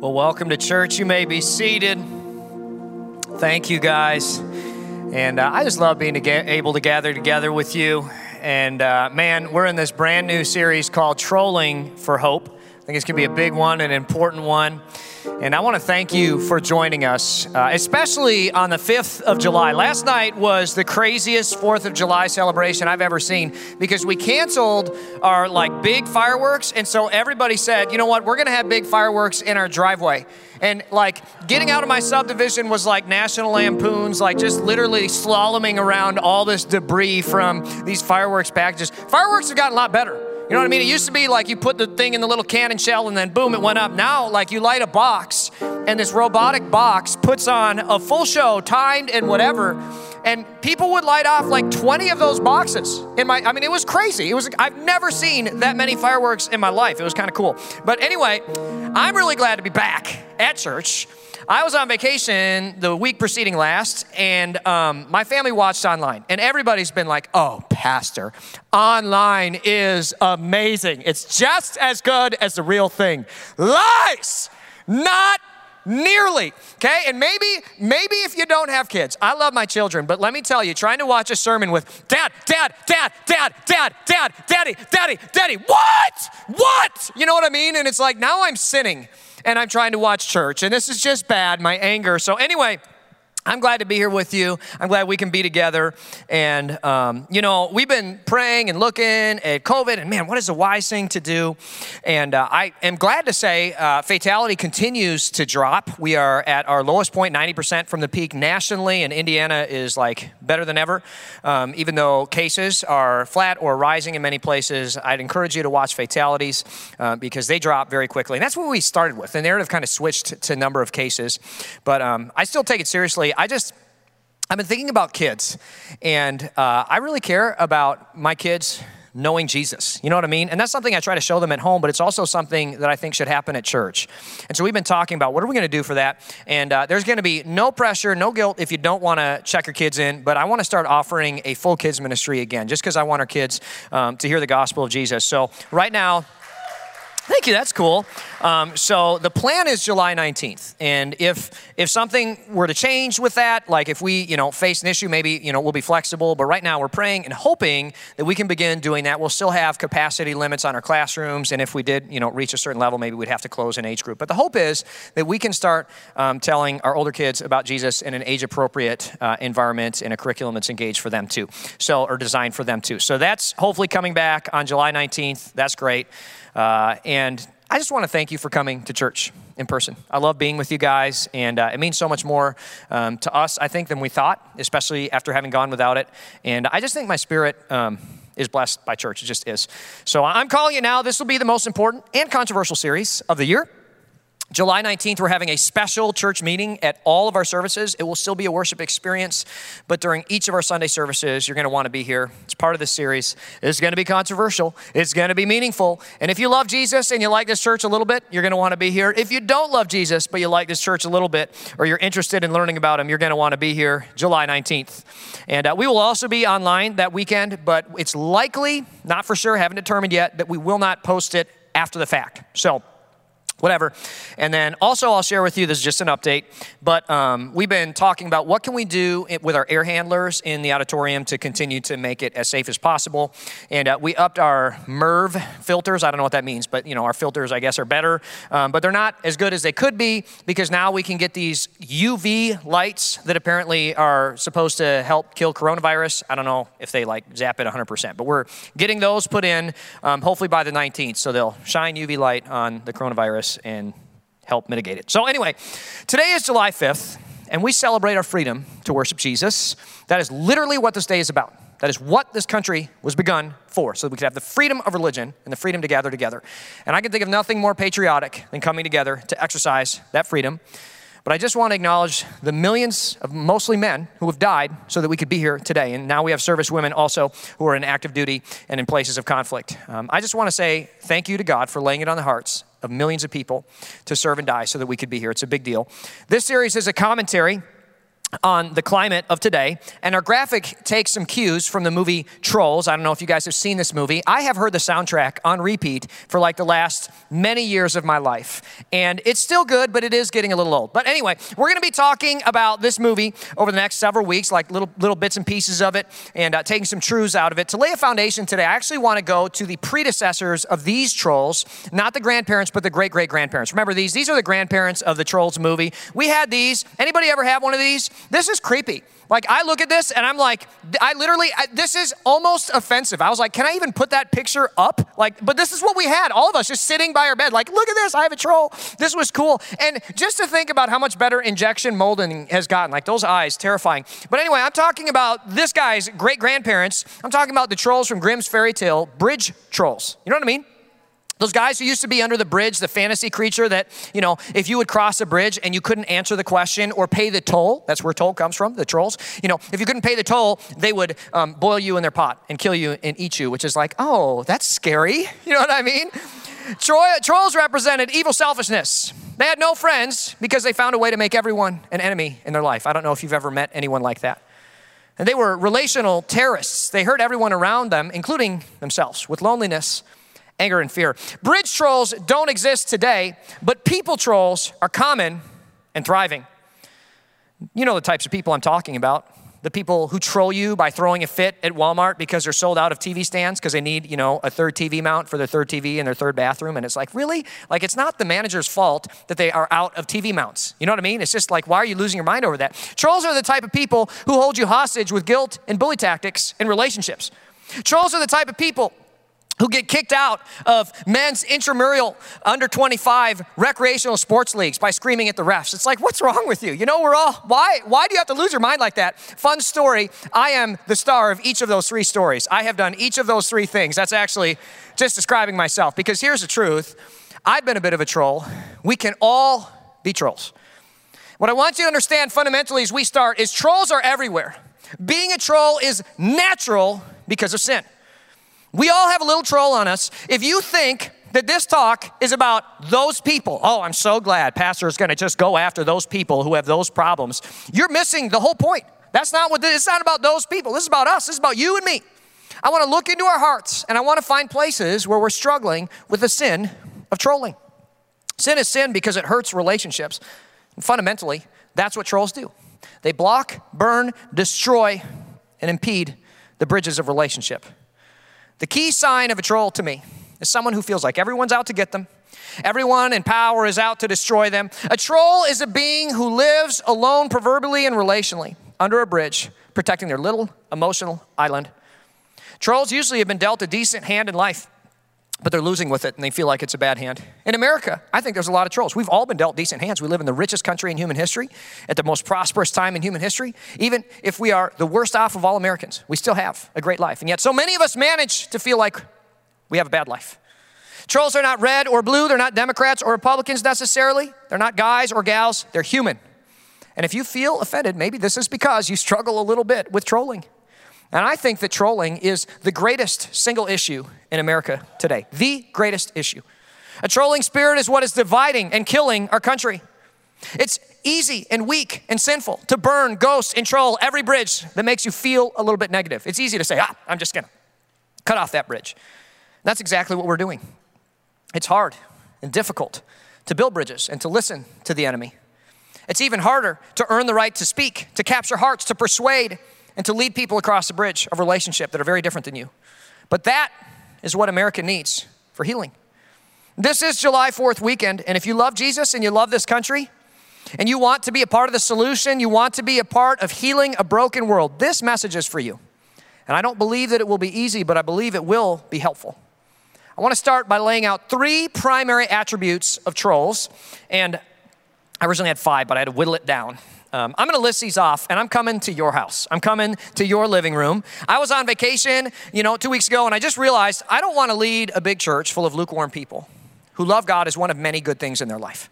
Well, welcome to church. You may be seated. Thank you, guys. And uh, I just love being able to gather together with you. And uh, man, we're in this brand new series called Trolling for Hope. I think it's going to be a big one, an important one. And I want to thank you for joining us, uh, especially on the 5th of July. Last night was the craziest 4th of July celebration I've ever seen because we canceled our like big fireworks. And so everybody said, you know what, we're going to have big fireworks in our driveway. And like getting out of my subdivision was like National Lampoon's, like just literally slaloming around all this debris from these fireworks packages. Fireworks have gotten a lot better. You know what I mean? It used to be like you put the thing in the little cannon shell and then boom, it went up. Now, like you light a box and this robotic box puts on a full show, timed and whatever. And people would light off like 20 of those boxes in my, I mean, it was crazy. It was, I've never seen that many fireworks in my life. It was kind of cool. But anyway, I'm really glad to be back at church. I was on vacation the week preceding last, and um, my family watched online, and everybody's been like, oh, Pastor, online is amazing. It's just as good as the real thing. Lies! Not nearly okay and maybe maybe if you don't have kids i love my children but let me tell you trying to watch a sermon with dad dad dad dad dad dad daddy daddy daddy what what you know what i mean and it's like now i'm sinning and I'm trying to watch church. And this is just bad, my anger. So, anyway, I'm glad to be here with you. I'm glad we can be together. And, um, you know, we've been praying and looking at COVID, and man, what is a wise thing to do? And uh, I am glad to say uh, fatality continues to drop. We are at our lowest point, 90% from the peak nationally, and Indiana is like better than ever. Um, even though cases are flat or rising in many places, I'd encourage you to watch fatalities uh, because they drop very quickly. And that's what we started with. The narrative kind of switched to number of cases, but um, I still take it seriously I just, I've been thinking about kids, and uh, I really care about my kids knowing Jesus. You know what I mean? And that's something I try to show them at home, but it's also something that I think should happen at church. And so we've been talking about what are we going to do for that? And uh, there's going to be no pressure, no guilt if you don't want to check your kids in, but I want to start offering a full kids ministry again, just because I want our kids um, to hear the gospel of Jesus. So right now, Thank you. That's cool. Um, so the plan is July 19th, and if if something were to change with that, like if we you know face an issue, maybe you know we'll be flexible. But right now we're praying and hoping that we can begin doing that. We'll still have capacity limits on our classrooms, and if we did you know reach a certain level, maybe we'd have to close an age group. But the hope is that we can start um, telling our older kids about Jesus in an age appropriate uh, environment in a curriculum that's engaged for them too. So or designed for them too. So that's hopefully coming back on July 19th. That's great. Uh, and I just want to thank you for coming to church in person. I love being with you guys, and uh, it means so much more um, to us, I think, than we thought, especially after having gone without it. And I just think my spirit um, is blessed by church. It just is. So I'm calling it now. This will be the most important and controversial series of the year. July 19th, we're having a special church meeting at all of our services. It will still be a worship experience, but during each of our Sunday services, you're going to want to be here. It's part of this series. It's going to be controversial, it's going to be meaningful. And if you love Jesus and you like this church a little bit, you're going to want to be here. If you don't love Jesus, but you like this church a little bit, or you're interested in learning about him, you're going to want to be here July 19th. And uh, we will also be online that weekend, but it's likely, not for sure, haven't determined yet, that we will not post it after the fact. So, whatever. And then also, I'll share with you this is just an update, but um, we've been talking about what can we do with our air handlers in the auditorium to continue to make it as safe as possible. And uh, we upped our MERV filters. I don't know what that means, but you know, our filters, I guess, are better, um, but they're not as good as they could be because now we can get these UV lights that apparently are supposed to help kill coronavirus. I don't know if they like zap it 100%, but we're getting those put in um, hopefully by the 19th, so they'll shine UV light on the coronavirus and help mitigate it. So, anyway, today is July 5th, and we celebrate our freedom to worship Jesus. That is literally what this day is about. That is what this country was begun for, so that we could have the freedom of religion and the freedom to gather together. And I can think of nothing more patriotic than coming together to exercise that freedom. But I just want to acknowledge the millions of mostly men who have died so that we could be here today. And now we have service women also who are in active duty and in places of conflict. Um, I just want to say thank you to God for laying it on the hearts of millions of people to serve and die so that we could be here. It's a big deal. This series is a commentary on the climate of today, and our graphic takes some cues from the movie Trolls. I don't know if you guys have seen this movie. I have heard the soundtrack on repeat for like the last many years of my life, and it's still good, but it is getting a little old. But anyway, we're going to be talking about this movie over the next several weeks, like little little bits and pieces of it, and uh, taking some truths out of it. To lay a foundation today, I actually want to go to the predecessors of these trolls, not the grandparents, but the great great grandparents. Remember these? These are the grandparents of the Trolls movie. We had these. Anybody ever have one of these? This is creepy. Like, I look at this and I'm like, I literally, I, this is almost offensive. I was like, can I even put that picture up? Like, but this is what we had, all of us just sitting by our bed, like, look at this, I have a troll. This was cool. And just to think about how much better injection molding has gotten, like those eyes, terrifying. But anyway, I'm talking about this guy's great grandparents. I'm talking about the trolls from Grimm's fairy tale, bridge trolls. You know what I mean? Those guys who used to be under the bridge, the fantasy creature that, you know, if you would cross a bridge and you couldn't answer the question or pay the toll, that's where toll comes from, the trolls. You know, if you couldn't pay the toll, they would um, boil you in their pot and kill you and eat you, which is like, oh, that's scary. You know what I mean? Troy, trolls represented evil selfishness. They had no friends because they found a way to make everyone an enemy in their life. I don't know if you've ever met anyone like that. And they were relational terrorists. They hurt everyone around them, including themselves, with loneliness anger and fear. Bridge trolls don't exist today, but people trolls are common and thriving. You know the types of people I'm talking about. The people who troll you by throwing a fit at Walmart because they're sold out of TV stands because they need, you know, a third TV mount for their third TV in their third bathroom. And it's like, really? Like, it's not the manager's fault that they are out of TV mounts. You know what I mean? It's just like, why are you losing your mind over that? Trolls are the type of people who hold you hostage with guilt and bully tactics in relationships. Trolls are the type of people who get kicked out of men's intramural under 25 recreational sports leagues by screaming at the refs. It's like, what's wrong with you? You know, we're all, why, why do you have to lose your mind like that? Fun story, I am the star of each of those three stories. I have done each of those three things. That's actually just describing myself because here's the truth I've been a bit of a troll. We can all be trolls. What I want you to understand fundamentally as we start is trolls are everywhere. Being a troll is natural because of sin. We all have a little troll on us. If you think that this talk is about those people, oh, I'm so glad Pastor is going to just go after those people who have those problems, you're missing the whole point. That's not what this, it's not about those people. This is about us. This is about you and me. I want to look into our hearts and I want to find places where we're struggling with the sin of trolling. Sin is sin because it hurts relationships. And fundamentally, that's what trolls do. They block, burn, destroy, and impede the bridges of relationship. The key sign of a troll to me is someone who feels like everyone's out to get them. Everyone in power is out to destroy them. A troll is a being who lives alone, proverbially and relationally, under a bridge, protecting their little emotional island. Trolls usually have been dealt a decent hand in life but they're losing with it and they feel like it's a bad hand. In America, I think there's a lot of trolls. We've all been dealt decent hands. We live in the richest country in human history, at the most prosperous time in human history. Even if we are the worst off of all Americans, we still have a great life. And yet, so many of us manage to feel like we have a bad life. Trolls are not red or blue, they're not Democrats or Republicans necessarily, they're not guys or gals, they're human. And if you feel offended, maybe this is because you struggle a little bit with trolling. And I think that trolling is the greatest single issue in America today. The greatest issue. A trolling spirit is what is dividing and killing our country. It's easy and weak and sinful to burn, ghost, and troll every bridge that makes you feel a little bit negative. It's easy to say, ah, I'm just gonna cut off that bridge. That's exactly what we're doing. It's hard and difficult to build bridges and to listen to the enemy. It's even harder to earn the right to speak, to capture hearts, to persuade, and to lead people across the bridge of relationship that are very different than you. But that is what America needs for healing. This is July 4th weekend, and if you love Jesus and you love this country, and you want to be a part of the solution, you want to be a part of healing a broken world, this message is for you. And I don't believe that it will be easy, but I believe it will be helpful. I want to start by laying out three primary attributes of trolls. And I originally had five, but I had to whittle it down. Um, I'm going to list these off, and I'm coming to your house. I'm coming to your living room. I was on vacation, you know, two weeks ago, and I just realized I don't want to lead a big church full of lukewarm people who love God as one of many good things in their life.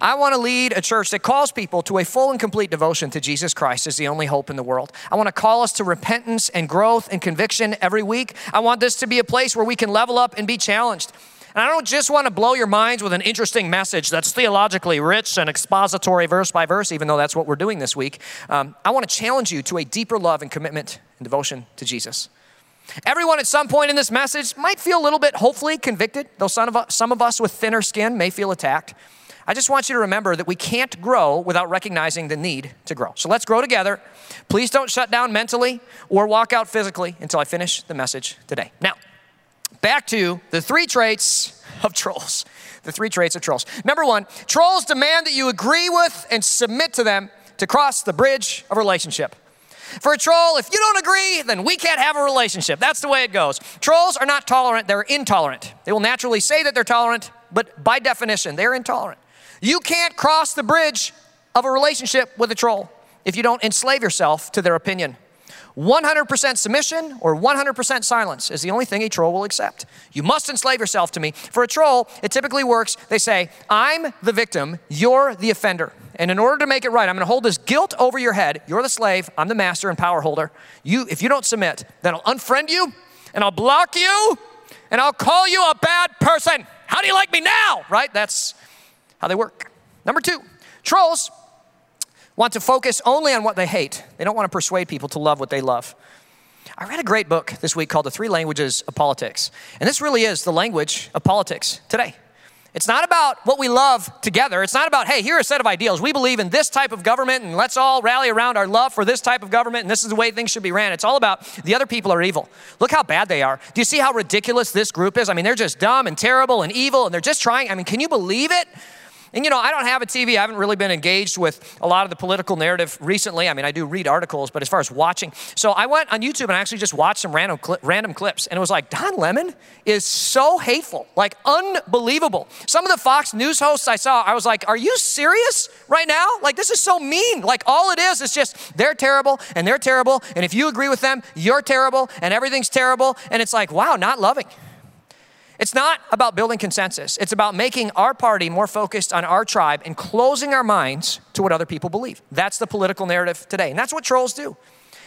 I want to lead a church that calls people to a full and complete devotion to Jesus Christ as the only hope in the world. I want to call us to repentance and growth and conviction every week. I want this to be a place where we can level up and be challenged. And I don't just want to blow your minds with an interesting message that's theologically rich and expository verse by verse, even though that's what we're doing this week. Um, I want to challenge you to a deeper love and commitment and devotion to Jesus. Everyone at some point in this message might feel a little bit hopefully convicted, though some of us, some of us with thinner skin may feel attacked. I just want you to remember that we can't grow without recognizing the need to grow. So let's grow together. Please don't shut down mentally or walk out physically until I finish the message today. Now, back to the three traits of trolls. The three traits of trolls. Number one, trolls demand that you agree with and submit to them to cross the bridge of relationship. For a troll, if you don't agree, then we can't have a relationship. That's the way it goes. Trolls are not tolerant, they're intolerant. They will naturally say that they're tolerant, but by definition, they're intolerant. You can't cross the bridge of a relationship with a troll if you don't enslave yourself to their opinion. 100% submission or 100% silence is the only thing a troll will accept. You must enslave yourself to me. For a troll, it typically works. They say, I'm the victim, you're the offender. And in order to make it right, I'm going to hold this guilt over your head. You're the slave, I'm the master and power holder. You, if you don't submit, then I'll unfriend you and I'll block you and I'll call you a bad person. How do you like me now? Right? That's how they work. Number two, trolls want to focus only on what they hate. They don't want to persuade people to love what they love. I read a great book this week called The Three Languages of Politics. And this really is the language of politics today. It's not about what we love together. It's not about, hey, here are a set of ideals. We believe in this type of government and let's all rally around our love for this type of government and this is the way things should be ran. It's all about the other people are evil. Look how bad they are. Do you see how ridiculous this group is? I mean, they're just dumb and terrible and evil and they're just trying. I mean, can you believe it? And you know, I don't have a TV. I haven't really been engaged with a lot of the political narrative recently. I mean, I do read articles, but as far as watching, so I went on YouTube and I actually just watched some random random clips, and it was like Don Lemon is so hateful, like unbelievable. Some of the Fox News hosts I saw, I was like, "Are you serious right now? Like this is so mean. Like all it is is just they're terrible and they're terrible, and if you agree with them, you're terrible, and everything's terrible." And it's like, wow, not loving. It's not about building consensus. It's about making our party more focused on our tribe and closing our minds to what other people believe. That's the political narrative today. And that's what trolls do.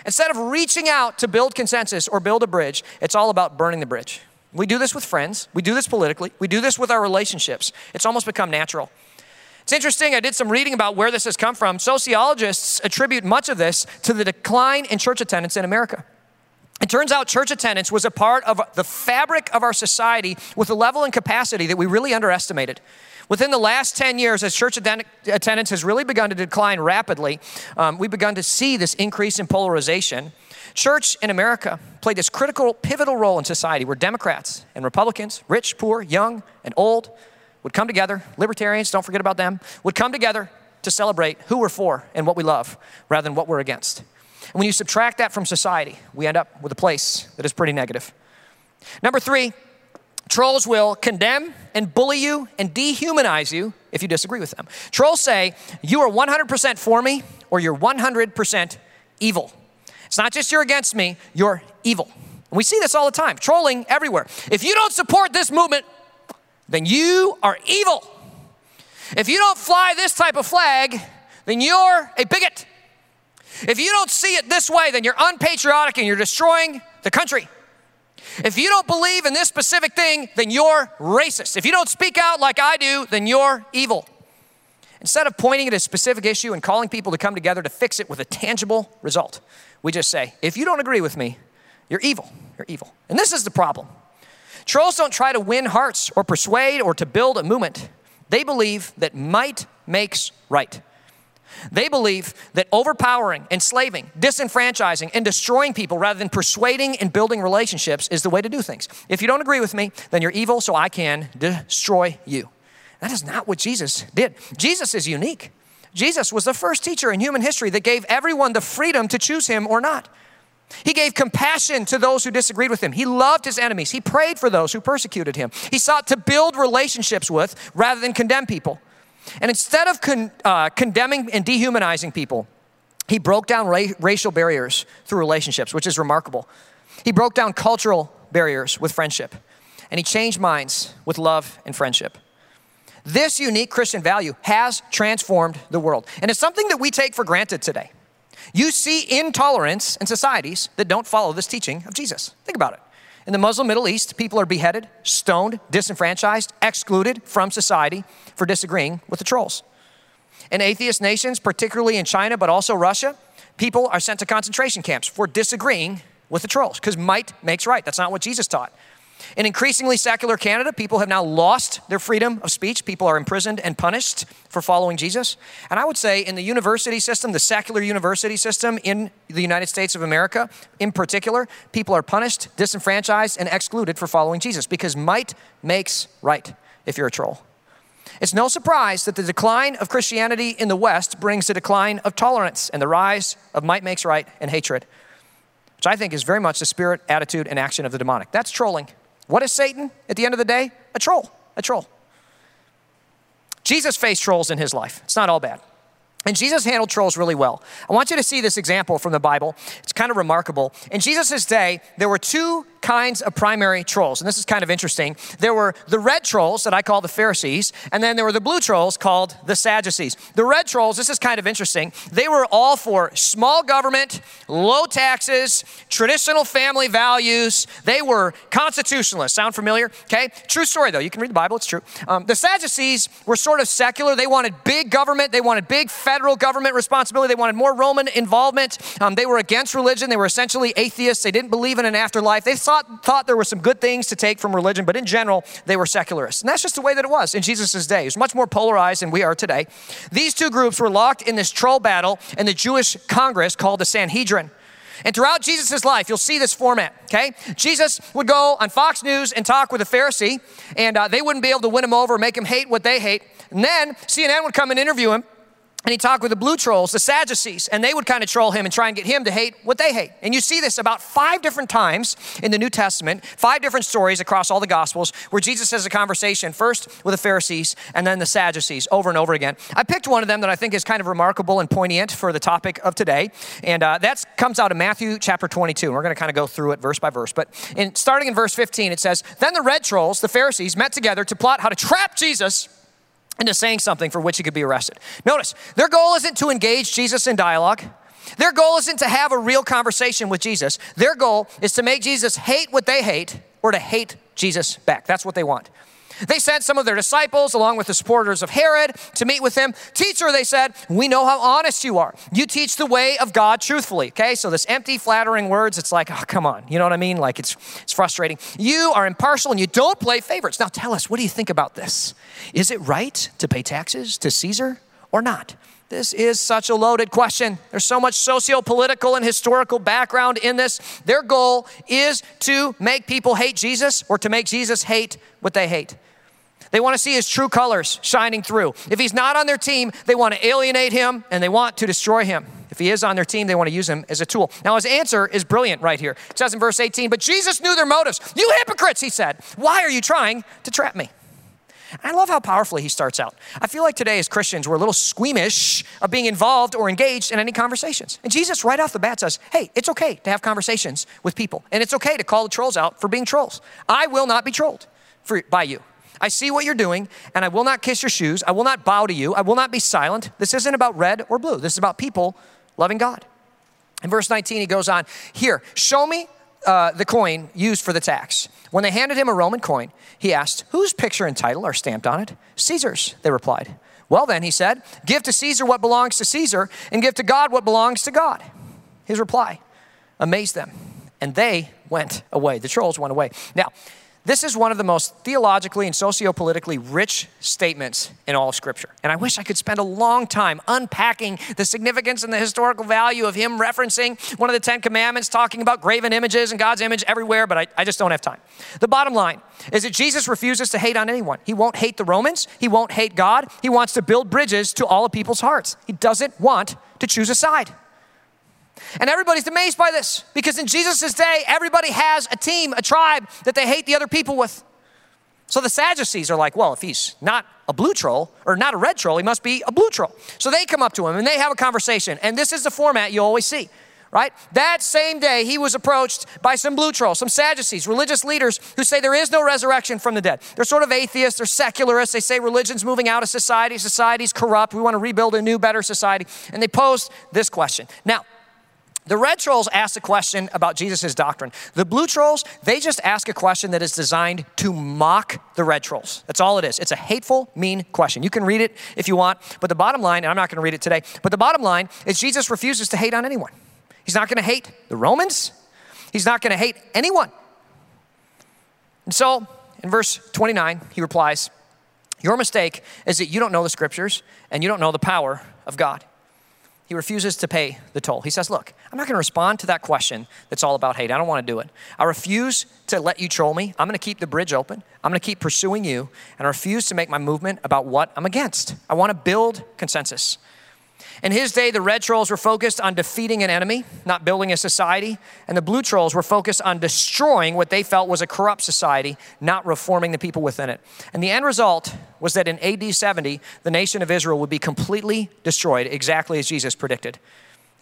Instead of reaching out to build consensus or build a bridge, it's all about burning the bridge. We do this with friends, we do this politically, we do this with our relationships. It's almost become natural. It's interesting, I did some reading about where this has come from. Sociologists attribute much of this to the decline in church attendance in America. It turns out church attendance was a part of the fabric of our society with a level and capacity that we really underestimated. Within the last 10 years, as church attendance has really begun to decline rapidly, um, we've begun to see this increase in polarization. Church in America played this critical, pivotal role in society where Democrats and Republicans, rich, poor, young, and old, would come together. Libertarians, don't forget about them, would come together to celebrate who we're for and what we love rather than what we're against. And when you subtract that from society, we end up with a place that is pretty negative. Number three, trolls will condemn and bully you and dehumanize you if you disagree with them. Trolls say, you are 100% for me or you're 100% evil. It's not just you're against me, you're evil. And we see this all the time, trolling everywhere. If you don't support this movement, then you are evil. If you don't fly this type of flag, then you're a bigot. If you don't see it this way, then you're unpatriotic and you're destroying the country. If you don't believe in this specific thing, then you're racist. If you don't speak out like I do, then you're evil. Instead of pointing at a specific issue and calling people to come together to fix it with a tangible result, we just say, if you don't agree with me, you're evil. You're evil. And this is the problem. Trolls don't try to win hearts or persuade or to build a movement. They believe that might makes right. They believe that overpowering, enslaving, disenfranchising, and destroying people rather than persuading and building relationships is the way to do things. If you don't agree with me, then you're evil, so I can destroy you. That is not what Jesus did. Jesus is unique. Jesus was the first teacher in human history that gave everyone the freedom to choose him or not. He gave compassion to those who disagreed with him. He loved his enemies. He prayed for those who persecuted him. He sought to build relationships with rather than condemn people. And instead of con- uh, condemning and dehumanizing people, he broke down ra- racial barriers through relationships, which is remarkable. He broke down cultural barriers with friendship, and he changed minds with love and friendship. This unique Christian value has transformed the world, and it's something that we take for granted today. You see intolerance in societies that don't follow this teaching of Jesus. Think about it. In the Muslim Middle East, people are beheaded, stoned, disenfranchised, excluded from society for disagreeing with the trolls. In atheist nations, particularly in China, but also Russia, people are sent to concentration camps for disagreeing with the trolls because might makes right. That's not what Jesus taught. In increasingly secular Canada, people have now lost their freedom of speech. People are imprisoned and punished for following Jesus. And I would say in the university system, the secular university system in the United States of America in particular, people are punished, disenfranchised, and excluded for following Jesus because might makes right if you're a troll. It's no surprise that the decline of Christianity in the West brings the decline of tolerance and the rise of might makes right and hatred, which I think is very much the spirit, attitude, and action of the demonic. That's trolling. What is Satan at the end of the day? A troll, a troll. Jesus faced trolls in his life. It's not all bad. And Jesus handled trolls really well. I want you to see this example from the Bible. It's kind of remarkable. In Jesus' day, there were two kinds of primary trolls, and this is kind of interesting. There were the red trolls that I call the Pharisees, and then there were the blue trolls called the Sadducees. The red trolls, this is kind of interesting. They were all for small government, low taxes, traditional family values. They were constitutionalists. Sound familiar? Okay. True story, though. You can read the Bible, it's true. Um, the Sadducees were sort of secular. They wanted big government, they wanted big federal government responsibility. They wanted more Roman involvement. Um, they were against religion. They were essentially atheists. They didn't believe in an afterlife. They thought, thought there were some good things to take from religion, but in general, they were secularists. And that's just the way that it was in Jesus' day. It was much more polarized than we are today. These two groups were locked in this troll battle in the Jewish Congress called the Sanhedrin. And throughout Jesus' life, you'll see this format, okay? Jesus would go on Fox News and talk with a Pharisee, and uh, they wouldn't be able to win him over, make him hate what they hate. And then CNN would come and interview him, and he talked with the blue trolls, the Sadducees, and they would kind of troll him and try and get him to hate what they hate. And you see this about five different times in the New Testament, five different stories across all the Gospels where Jesus has a conversation first with the Pharisees and then the Sadducees over and over again. I picked one of them that I think is kind of remarkable and poignant for the topic of today, and uh, that comes out of Matthew chapter 22. And we're going to kind of go through it verse by verse. But in, starting in verse 15, it says, Then the red trolls, the Pharisees, met together to plot how to trap Jesus into saying something for which he could be arrested. Notice, their goal isn't to engage Jesus in dialogue. Their goal isn't to have a real conversation with Jesus. Their goal is to make Jesus hate what they hate or to hate Jesus back. That's what they want. They sent some of their disciples, along with the supporters of Herod, to meet with him. Teacher, they said, we know how honest you are. You teach the way of God truthfully. Okay, so this empty, flattering words, it's like, oh, come on. You know what I mean? Like it's, it's frustrating. You are impartial and you don't play favorites. Now tell us, what do you think about this? Is it right to pay taxes to Caesar or not? This is such a loaded question. There's so much socio political and historical background in this. Their goal is to make people hate Jesus or to make Jesus hate what they hate. They want to see his true colors shining through. If he's not on their team, they want to alienate him and they want to destroy him. If he is on their team, they want to use him as a tool. Now, his answer is brilliant right here. It says in verse 18, But Jesus knew their motives. You hypocrites, he said. Why are you trying to trap me? I love how powerfully he starts out. I feel like today, as Christians, we're a little squeamish of being involved or engaged in any conversations. And Jesus, right off the bat, says, Hey, it's okay to have conversations with people, and it's okay to call the trolls out for being trolls. I will not be trolled for, by you. I see what you're doing, and I will not kiss your shoes. I will not bow to you. I will not be silent. This isn't about red or blue. This is about people loving God. In verse 19, he goes on, Here, show me uh, the coin used for the tax. When they handed him a Roman coin, he asked, Whose picture and title are stamped on it? Caesar's, they replied. Well, then, he said, Give to Caesar what belongs to Caesar, and give to God what belongs to God. His reply amazed them, and they went away. The trolls went away. Now, this is one of the most theologically and sociopolitically rich statements in all of Scripture. And I wish I could spend a long time unpacking the significance and the historical value of him referencing one of the Ten Commandments, talking about graven images and God's image everywhere, but I, I just don't have time. The bottom line is that Jesus refuses to hate on anyone. He won't hate the Romans, he won't hate God. He wants to build bridges to all of people's hearts. He doesn't want to choose a side. And everybody's amazed by this because in Jesus' day, everybody has a team, a tribe that they hate the other people with. So the Sadducees are like, well, if he's not a blue troll or not a red troll, he must be a blue troll. So they come up to him and they have a conversation. And this is the format you always see, right? That same day, he was approached by some blue trolls, some Sadducees, religious leaders who say there is no resurrection from the dead. They're sort of atheists, they're secularists. They say religion's moving out of society, society's corrupt. We want to rebuild a new, better society. And they posed this question. Now, The red trolls ask a question about Jesus' doctrine. The blue trolls, they just ask a question that is designed to mock the red trolls. That's all it is. It's a hateful, mean question. You can read it if you want, but the bottom line, and I'm not going to read it today, but the bottom line is Jesus refuses to hate on anyone. He's not going to hate the Romans, he's not going to hate anyone. And so, in verse 29, he replies, Your mistake is that you don't know the scriptures and you don't know the power of God he refuses to pay the toll. He says, Look, I'm not going to respond to that question that's all about hate. I don't want to do it. I refuse to let you troll me. I'm going to keep the bridge open. I'm going to keep pursuing you, and I refuse to make my movement about what I'm against. I want to build consensus. In his day, the red trolls were focused on defeating an enemy, not building a society, and the blue trolls were focused on destroying what they felt was a corrupt society, not reforming the people within it. And the end result was that in AD 70, the nation of Israel would be completely destroyed, exactly as Jesus predicted.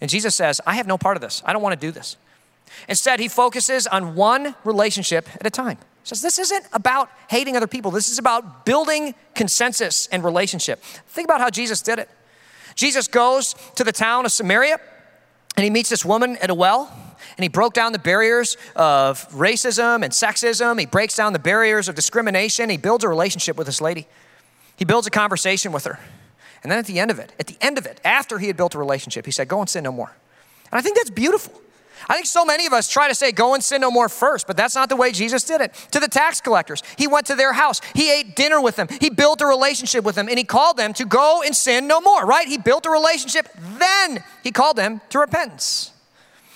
And Jesus says, I have no part of this. I don't want to do this. Instead, he focuses on one relationship at a time. He says, This isn't about hating other people. This is about building consensus and relationship. Think about how Jesus did it. Jesus goes to the town of Samaria and he meets this woman at a well and he broke down the barriers of racism and sexism. He breaks down the barriers of discrimination. He builds a relationship with this lady. He builds a conversation with her. And then at the end of it, at the end of it, after he had built a relationship, he said, Go and sin no more. And I think that's beautiful. I think so many of us try to say, go and sin no more first, but that's not the way Jesus did it. To the tax collectors, he went to their house, he ate dinner with them, he built a relationship with them, and he called them to go and sin no more, right? He built a relationship, then he called them to repentance.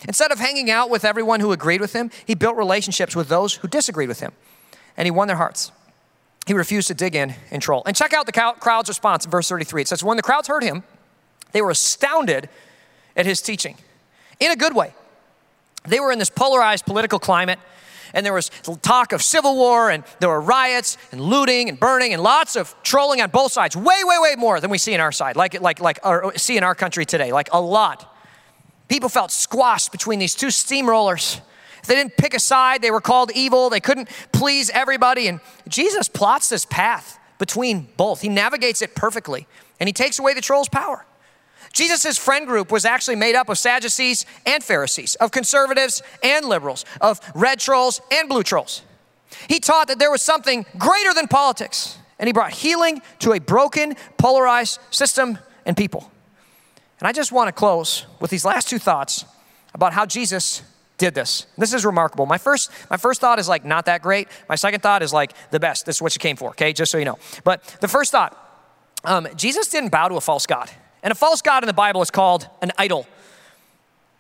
Instead of hanging out with everyone who agreed with him, he built relationships with those who disagreed with him, and he won their hearts. He refused to dig in and troll. And check out the crowd's response in verse 33. It says, When the crowds heard him, they were astounded at his teaching in a good way. They were in this polarized political climate, and there was talk of civil war, and there were riots, and looting, and burning, and lots of trolling on both sides. Way, way, way more than we see in our side, like, like, like or see in our country today, like a lot. People felt squashed between these two steamrollers. They didn't pick a side, they were called evil. They couldn't please everybody. And Jesus plots this path between both. He navigates it perfectly, and he takes away the troll's power. Jesus' friend group was actually made up of Sadducees and Pharisees, of conservatives and liberals, of red trolls and blue trolls. He taught that there was something greater than politics, and he brought healing to a broken, polarized system and people. And I just want to close with these last two thoughts about how Jesus did this. This is remarkable. My first, my first thought is like not that great. My second thought is like the best. This is what you came for, okay? Just so you know. But the first thought, um, Jesus didn't bow to a false God. And a false God in the Bible is called an idol.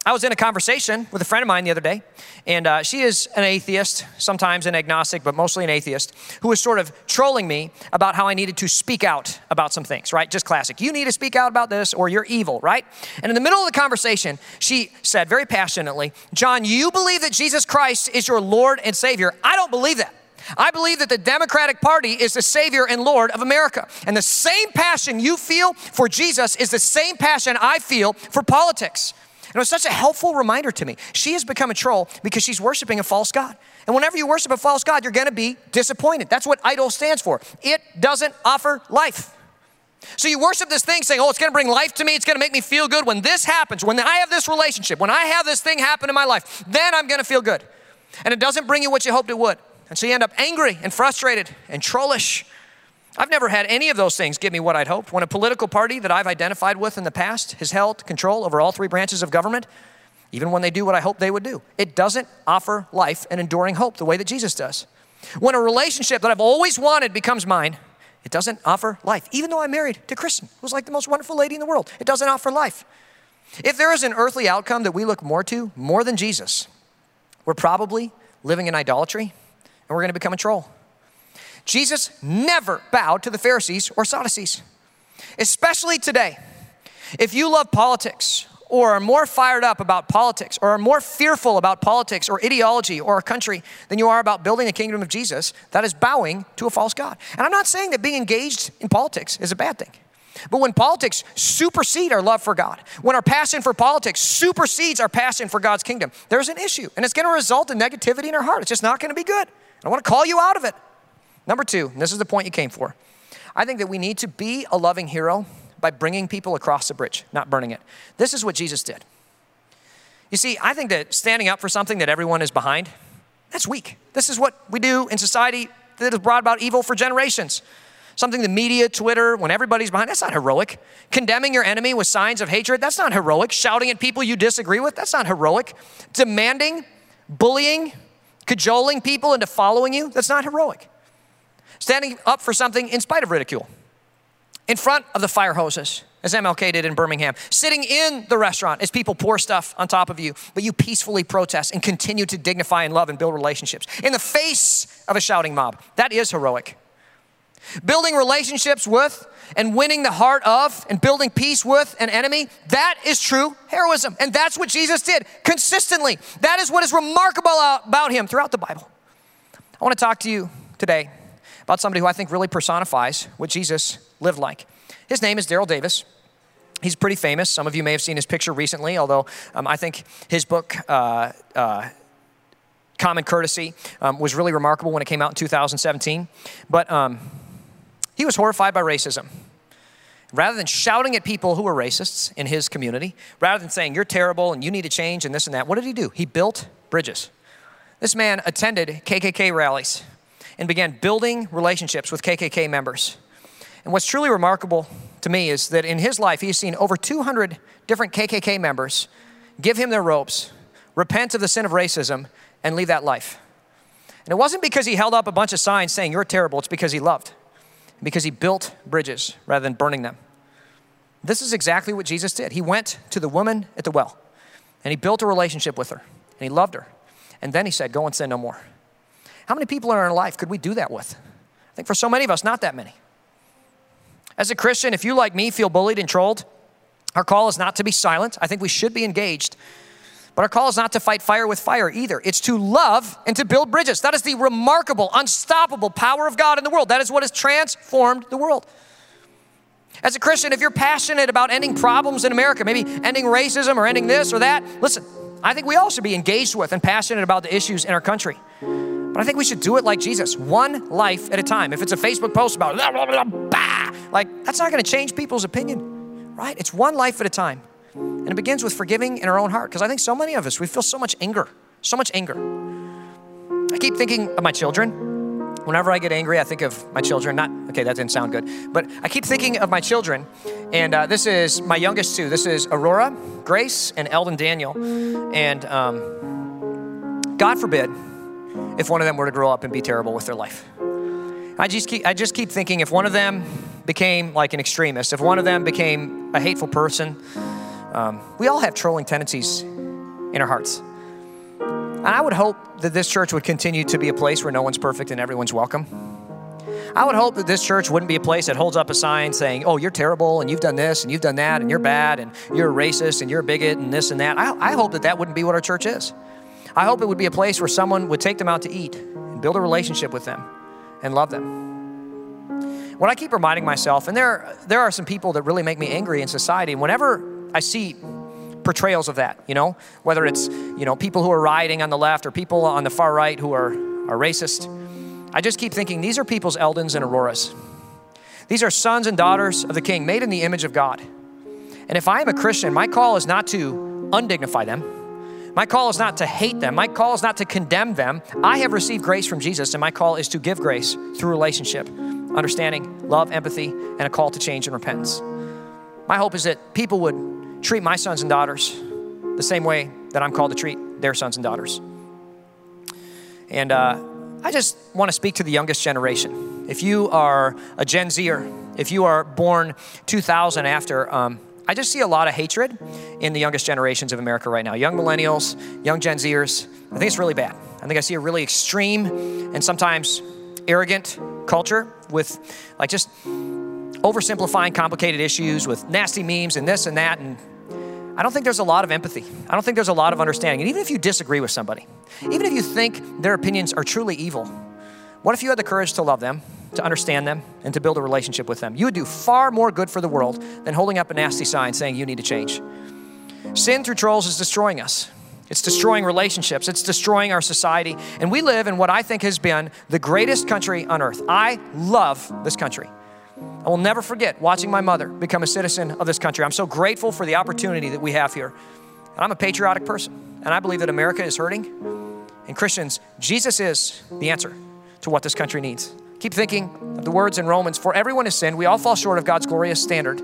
I was in a conversation with a friend of mine the other day, and uh, she is an atheist, sometimes an agnostic, but mostly an atheist, who was sort of trolling me about how I needed to speak out about some things, right? Just classic. You need to speak out about this or you're evil, right? And in the middle of the conversation, she said very passionately, John, you believe that Jesus Christ is your Lord and Savior. I don't believe that. I believe that the Democratic Party is the Savior and Lord of America. And the same passion you feel for Jesus is the same passion I feel for politics. And it was such a helpful reminder to me. She has become a troll because she's worshiping a false God. And whenever you worship a false God, you're going to be disappointed. That's what idol stands for. It doesn't offer life. So you worship this thing saying, oh, it's going to bring life to me. It's going to make me feel good. When this happens, when I have this relationship, when I have this thing happen in my life, then I'm going to feel good. And it doesn't bring you what you hoped it would. And so you end up angry and frustrated and trollish. I've never had any of those things give me what I'd hoped. When a political party that I've identified with in the past has held control over all three branches of government, even when they do what I hoped they would do, it doesn't offer life and enduring hope the way that Jesus does. When a relationship that I've always wanted becomes mine, it doesn't offer life. Even though I'm married to Kristen, who's like the most wonderful lady in the world, it doesn't offer life. If there is an earthly outcome that we look more to, more than Jesus, we're probably living in idolatry and we're going to become a troll. Jesus never bowed to the Pharisees or Sadducees, especially today. If you love politics or are more fired up about politics or are more fearful about politics or ideology or a country than you are about building the kingdom of Jesus, that is bowing to a false God. And I'm not saying that being engaged in politics is a bad thing. But when politics supersede our love for God, when our passion for politics supersedes our passion for God's kingdom, there's an issue. And it's going to result in negativity in our heart. It's just not going to be good. I want to call you out of it. Number two, this is the point you came for. I think that we need to be a loving hero by bringing people across the bridge, not burning it. This is what Jesus did. You see, I think that standing up for something that everyone is behind, that's weak. This is what we do in society that has brought about evil for generations. Something the media, Twitter, when everybody's behind, that's not heroic. Condemning your enemy with signs of hatred, that's not heroic. Shouting at people you disagree with, that's not heroic. Demanding, bullying, cajoling people into following you, that's not heroic. Standing up for something in spite of ridicule, in front of the fire hoses, as MLK did in Birmingham, sitting in the restaurant as people pour stuff on top of you, but you peacefully protest and continue to dignify and love and build relationships in the face of a shouting mob. That is heroic. Building relationships with and winning the heart of and building peace with an enemy, that is true heroism. And that's what Jesus did consistently. That is what is remarkable about him throughout the Bible. I want to talk to you today about somebody who I think really personifies what Jesus lived like. His name is Daryl Davis. He's pretty famous. Some of you may have seen his picture recently, although um, I think his book, uh, uh, Common Courtesy, um, was really remarkable when it came out in 2017. But um, he was horrified by racism. Rather than shouting at people who were racists in his community, rather than saying, You're terrible and you need to change and this and that, what did he do? He built bridges. This man attended KKK rallies and began building relationships with KKK members. And what's truly remarkable to me is that in his life, he's seen over 200 different KKK members give him their ropes, repent of the sin of racism, and leave that life. And it wasn't because he held up a bunch of signs saying, You're terrible, it's because he loved, because he built bridges rather than burning them. This is exactly what Jesus did. He went to the woman at the well, and he built a relationship with her, and he loved her. And then he said, Go and sin no more. How many people in our life could we do that with? I think for so many of us, not that many. As a Christian, if you, like me, feel bullied and trolled, our call is not to be silent. I think we should be engaged. But our call is not to fight fire with fire either. It's to love and to build bridges. That is the remarkable, unstoppable power of God in the world. That is what has transformed the world. As a Christian, if you're passionate about ending problems in America, maybe ending racism or ending this or that, listen, I think we all should be engaged with and passionate about the issues in our country. But I think we should do it like Jesus, one life at a time. If it's a Facebook post about blah, blah, blah, like that's not going to change people's opinion, right? It's one life at a time. And it begins with forgiving in our own heart because I think so many of us we feel so much anger, so much anger. I keep thinking of my children. Whenever I get angry, I think of my children. Not okay, that didn't sound good, but I keep thinking of my children. And uh, this is my youngest two. This is Aurora, Grace, and Eldon Daniel. And um, God forbid if one of them were to grow up and be terrible with their life. I just keep, I just keep thinking if one of them became like an extremist, if one of them became a hateful person, um, we all have trolling tendencies in our hearts. And I would hope that this church would continue to be a place where no one's perfect and everyone's welcome. I would hope that this church wouldn't be a place that holds up a sign saying, oh, you're terrible and you've done this and you've done that and you're bad and you're a racist and you're a bigot and this and that. I, I hope that that wouldn't be what our church is. I hope it would be a place where someone would take them out to eat and build a relationship with them and love them. What I keep reminding myself, and there, there are some people that really make me angry in society, whenever I see portrayals of that, you know, whether it's, you know, people who are rioting on the left or people on the far right who are, are racist, I just keep thinking these are people's Eldons and Auroras. These are sons and daughters of the King, made in the image of God. And if I am a Christian, my call is not to undignify them, my call is not to hate them. My call is not to condemn them. I have received grace from Jesus, and my call is to give grace through relationship, understanding, love, empathy, and a call to change and repentance. My hope is that people would treat my sons and daughters the same way that I'm called to treat their sons and daughters. And uh, I just want to speak to the youngest generation. If you are a Gen Zer, if you are born 2000 after, um, I just see a lot of hatred in the youngest generations of America right now. Young millennials, young Gen Zers. I think it's really bad. I think I see a really extreme and sometimes arrogant culture with like just oversimplifying complicated issues with nasty memes and this and that. And I don't think there's a lot of empathy. I don't think there's a lot of understanding. And even if you disagree with somebody, even if you think their opinions are truly evil, what if you had the courage to love them, to understand them, and to build a relationship with them? You would do far more good for the world than holding up a nasty sign saying you need to change. Sin through trolls is destroying us. It's destroying relationships. It's destroying our society. And we live in what I think has been the greatest country on earth. I love this country. I will never forget watching my mother become a citizen of this country. I'm so grateful for the opportunity that we have here. And I'm a patriotic person, and I believe that America is hurting. And Christians, Jesus is the answer to what this country needs. Keep thinking of the words in Romans For everyone has sinned, we all fall short of God's glorious standard.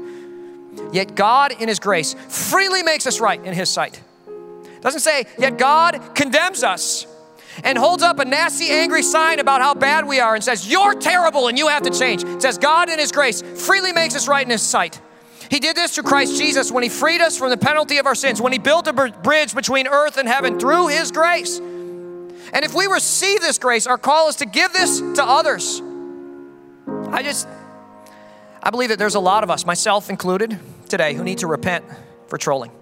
Yet God, in His grace, freely makes us right in His sight. Doesn't say, yet God condemns us and holds up a nasty, angry sign about how bad we are and says, You're terrible and you have to change. It says, God, in His grace, freely makes us right in His sight. He did this through Christ Jesus when He freed us from the penalty of our sins, when He built a bridge between earth and heaven through His grace. And if we receive this grace, our call is to give this to others. I just, I believe that there's a lot of us, myself included, today, who need to repent for trolling.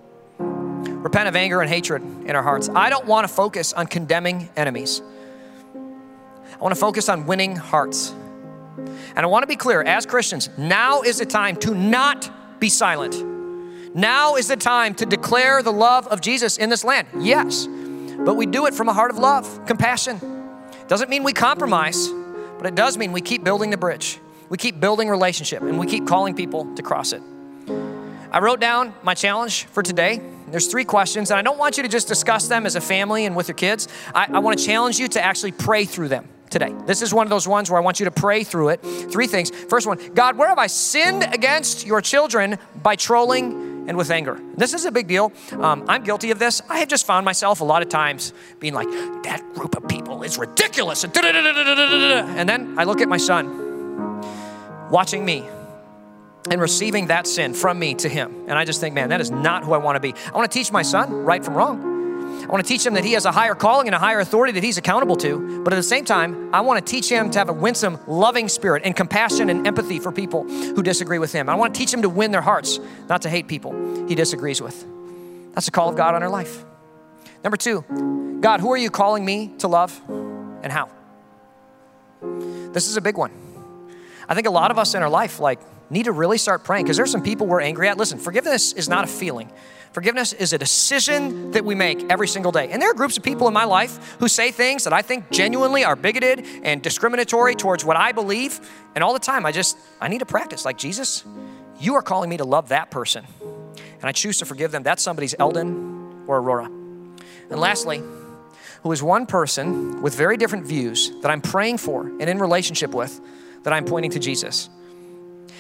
Repent of anger and hatred in our hearts. I don't want to focus on condemning enemies. I want to focus on winning hearts. And I want to be clear as Christians, now is the time to not be silent. Now is the time to declare the love of Jesus in this land. Yes, but we do it from a heart of love, compassion. Doesn't mean we compromise, but it does mean we keep building the bridge. We keep building relationship and we keep calling people to cross it. I wrote down my challenge for today. There's three questions, and I don't want you to just discuss them as a family and with your kids. I, I want to challenge you to actually pray through them today. This is one of those ones where I want you to pray through it. Three things. First one God, where have I sinned against your children by trolling and with anger? This is a big deal. Um, I'm guilty of this. I have just found myself a lot of times being like, that group of people is ridiculous. And then I look at my son watching me and receiving that sin from me to him. And I just think, man, that is not who I want to be. I want to teach my son right from wrong. I want to teach him that he has a higher calling and a higher authority that he's accountable to. But at the same time, I want to teach him to have a winsome, loving spirit and compassion and empathy for people who disagree with him. I want to teach him to win their hearts, not to hate people he disagrees with. That's the call of God on our life. Number two, God, who are you calling me to love and how? This is a big one. I think a lot of us in our life, like, need to really start praying because there's some people we're angry at. Listen, forgiveness is not a feeling. Forgiveness is a decision that we make every single day. And there are groups of people in my life who say things that I think genuinely are bigoted and discriminatory towards what I believe. And all the time, I just, I need to practice. Like, Jesus, you are calling me to love that person. And I choose to forgive them. That's somebody's Eldon or Aurora. And lastly, who is one person with very different views that I'm praying for and in relationship with that I'm pointing to Jesus.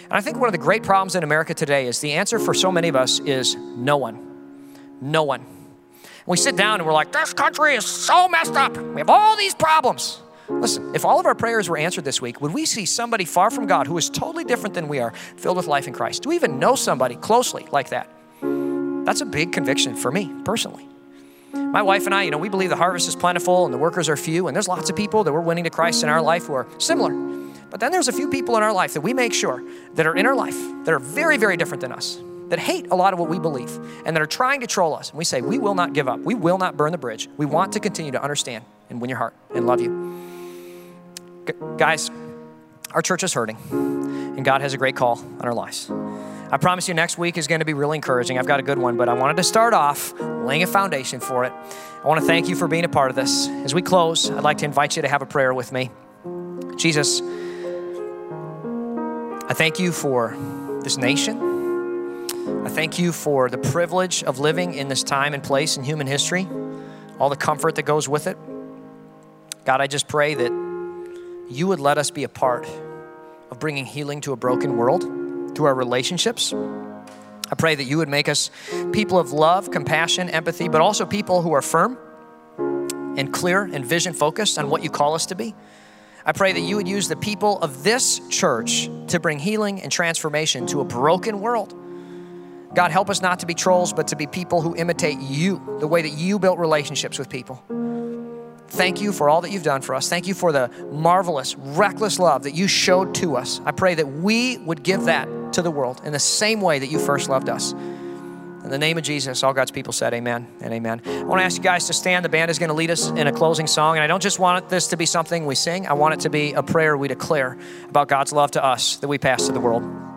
And I think one of the great problems in America today is the answer for so many of us is no one. No one. We sit down and we're like, this country is so messed up. We have all these problems. Listen, if all of our prayers were answered this week, would we see somebody far from God who is totally different than we are, filled with life in Christ? Do we even know somebody closely like that? That's a big conviction for me personally. My wife and I, you know, we believe the harvest is plentiful and the workers are few, and there's lots of people that we're winning to Christ in our life who are similar. But then there's a few people in our life that we make sure that are in our life that are very, very different than us, that hate a lot of what we believe, and that are trying to troll us. And we say, we will not give up. We will not burn the bridge. We want to continue to understand and win your heart and love you. G- guys, our church is hurting, and God has a great call on our lives. I promise you, next week is going to be really encouraging. I've got a good one, but I wanted to start off laying a foundation for it. I want to thank you for being a part of this. As we close, I'd like to invite you to have a prayer with me. Jesus, I thank you for this nation. I thank you for the privilege of living in this time and place in human history, all the comfort that goes with it. God, I just pray that you would let us be a part of bringing healing to a broken world through our relationships. I pray that you would make us people of love, compassion, empathy, but also people who are firm and clear and vision focused on what you call us to be. I pray that you would use the people of this church to bring healing and transformation to a broken world. God, help us not to be trolls, but to be people who imitate you, the way that you built relationships with people. Thank you for all that you've done for us. Thank you for the marvelous, reckless love that you showed to us. I pray that we would give that to the world in the same way that you first loved us. In the name of Jesus, all God's people said amen and amen. I want to ask you guys to stand. The band is going to lead us in a closing song. And I don't just want this to be something we sing, I want it to be a prayer we declare about God's love to us that we pass to the world.